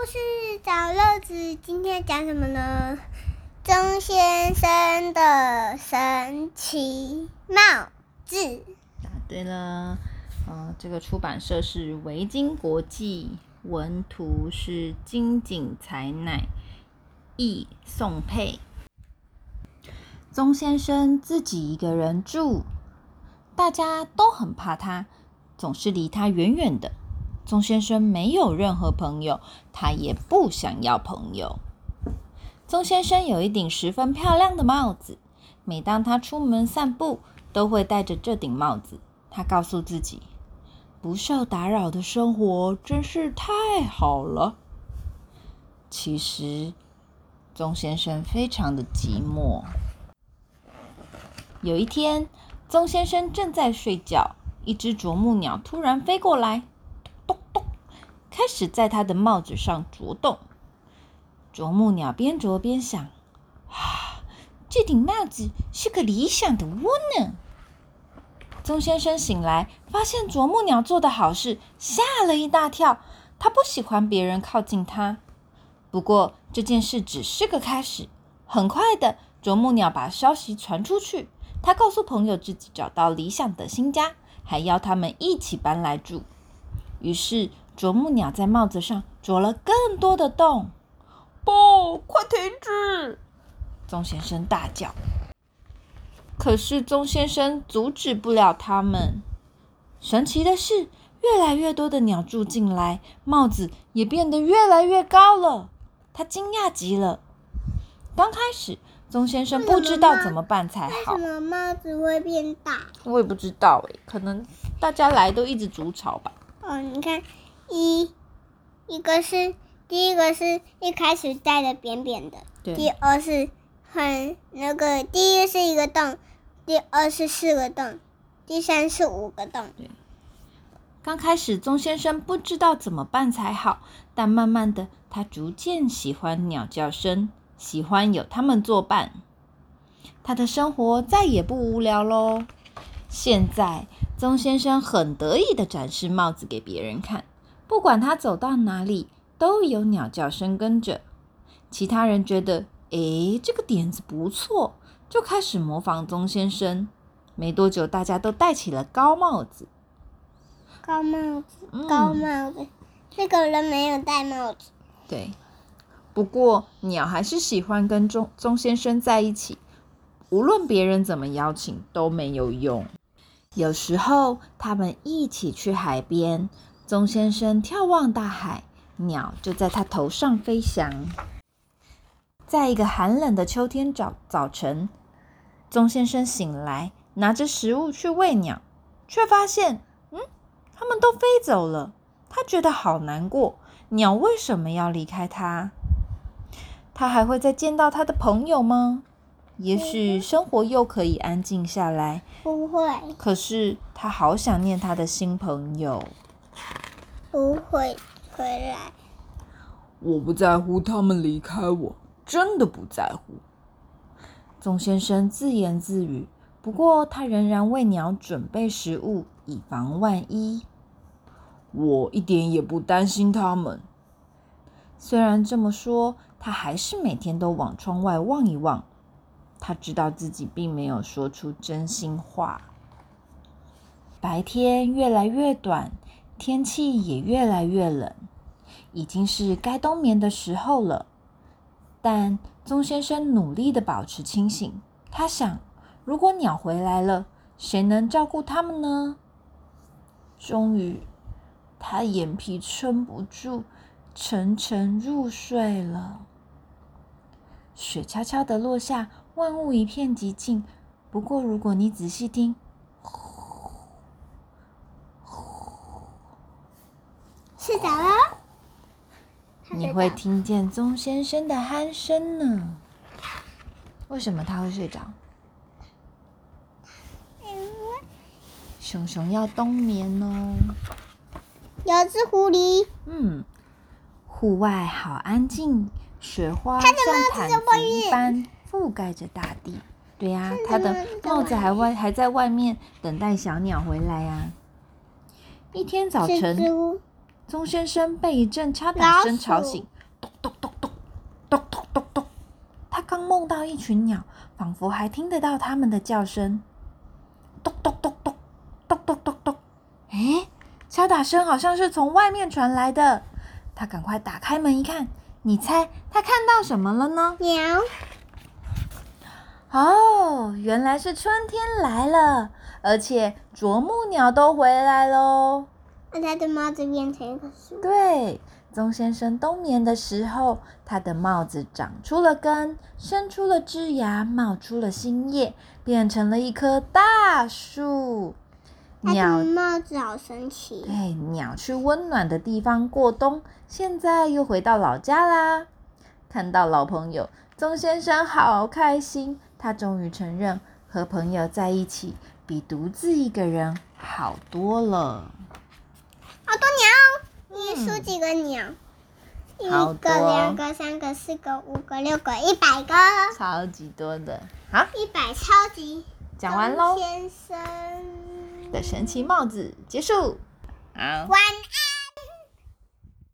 故事找乐子，今天讲什么呢？钟先生的神奇帽子。答对了，呃，这个出版社是维京国际，文图是金井才乃，译宋佩。钟先生自己一个人住，大家都很怕他，总是离他远远的。钟先生没有任何朋友，他也不想要朋友。钟先生有一顶十分漂亮的帽子，每当他出门散步，都会戴着这顶帽子。他告诉自己，不受打扰的生活真是太好了。其实，钟先生非常的寂寞。有一天，钟先生正在睡觉，一只啄木鸟突然飞过来。开始在他的帽子上啄洞。啄木鸟边啄边想：“啊，这顶帽子是个理想的窝呢。”钟先生醒来，发现啄木鸟做的好事，吓了一大跳。他不喜欢别人靠近他。不过这件事只是个开始。很快的，啄木鸟把消息传出去。他告诉朋友自己找到理想的新家，还邀他们一起搬来住。于是。啄木鸟在帽子上啄了更多的洞。不，快停止！钟先生大叫。可是钟先生阻止不了他们。神奇的是，越来越多的鸟住进来，帽子也变得越来越高了。他惊讶极了。刚开始，钟先生不知道怎么办才好。为什么帽子会变大？我也不知道诶，可能大家来都一直筑巢吧。哦，你看。一，一个是第一个是一开始戴的扁扁的，第二是很那个，第一是一个洞，第二是四个洞，第三是五个洞。对，刚开始钟先生不知道怎么办才好，但慢慢的他逐渐喜欢鸟叫声，喜欢有它们作伴，他的生活再也不无聊喽。现在钟先生很得意的展示帽子给别人看。不管他走到哪里，都有鸟叫声跟着。其他人觉得，诶，这个点子不错，就开始模仿钟先生。没多久，大家都戴起了高帽子。高帽子，高帽子。这个人没有戴帽子。对。不过，鸟还是喜欢跟钟钟先生在一起。无论别人怎么邀请，都没有用。有时候，他们一起去海边。钟先生眺望大海，鸟就在他头上飞翔。在一个寒冷的秋天早早晨，钟先生醒来，拿着食物去喂鸟，却发现，嗯，他们都飞走了。他觉得好难过。鸟为什么要离开他？他还会再见到他的朋友吗？也许生活又可以安静下来。不会。可是他好想念他的新朋友。不会回来。我不在乎他们离开我，真的不在乎。棕先生自言自语，不过他仍然为鸟准备食物，以防万一。我一点也不担心他们。虽然这么说，他还是每天都往窗外望一望。他知道自己并没有说出真心话。白天越来越短。天气也越来越冷，已经是该冬眠的时候了。但钟先生努力的保持清醒。他想，如果鸟回来了，谁能照顾它们呢？终于，他眼皮撑不住，沉沉入睡了。雪悄悄的落下，万物一片寂静。不过，如果你仔细听，睡着了，你会听见钟先生的鼾声呢。为什么他会睡着？熊熊要冬眠哦。有只狐狸。嗯，户外好安静，雪花像毯子一般覆盖着大地。对呀，它的帽子还外还在外面等待小鸟回来呀。一天早晨。钟先生被一阵敲打声吵醒，咚咚咚咚，咚咚咚咚。他刚梦到一群鸟，仿佛还听得到它们的叫声，咚咚咚咚，咚咚咚咚。哎，敲打声好像是从外面传来的。他赶快打开门一看，你猜他看到什么了呢？鸟。哦，原来是春天来了，而且啄木鸟都回来喽。那他的帽子变成一棵树。对，棕先生冬眠的时候，他的帽子长出了根，生出了枝芽，冒出了新叶，变成了一棵大树。鸟帽子好神奇。对，鸟去温暖的地方过冬，现在又回到老家啦。看到老朋友，棕先生好开心。他终于承认，和朋友在一起比独自一个人好多了。数几个鸟？一个、两个、三个、四个、五个、六个，一百个，超级多的。好，一百超级。讲完喽。先生的神奇帽子结束。好，晚安。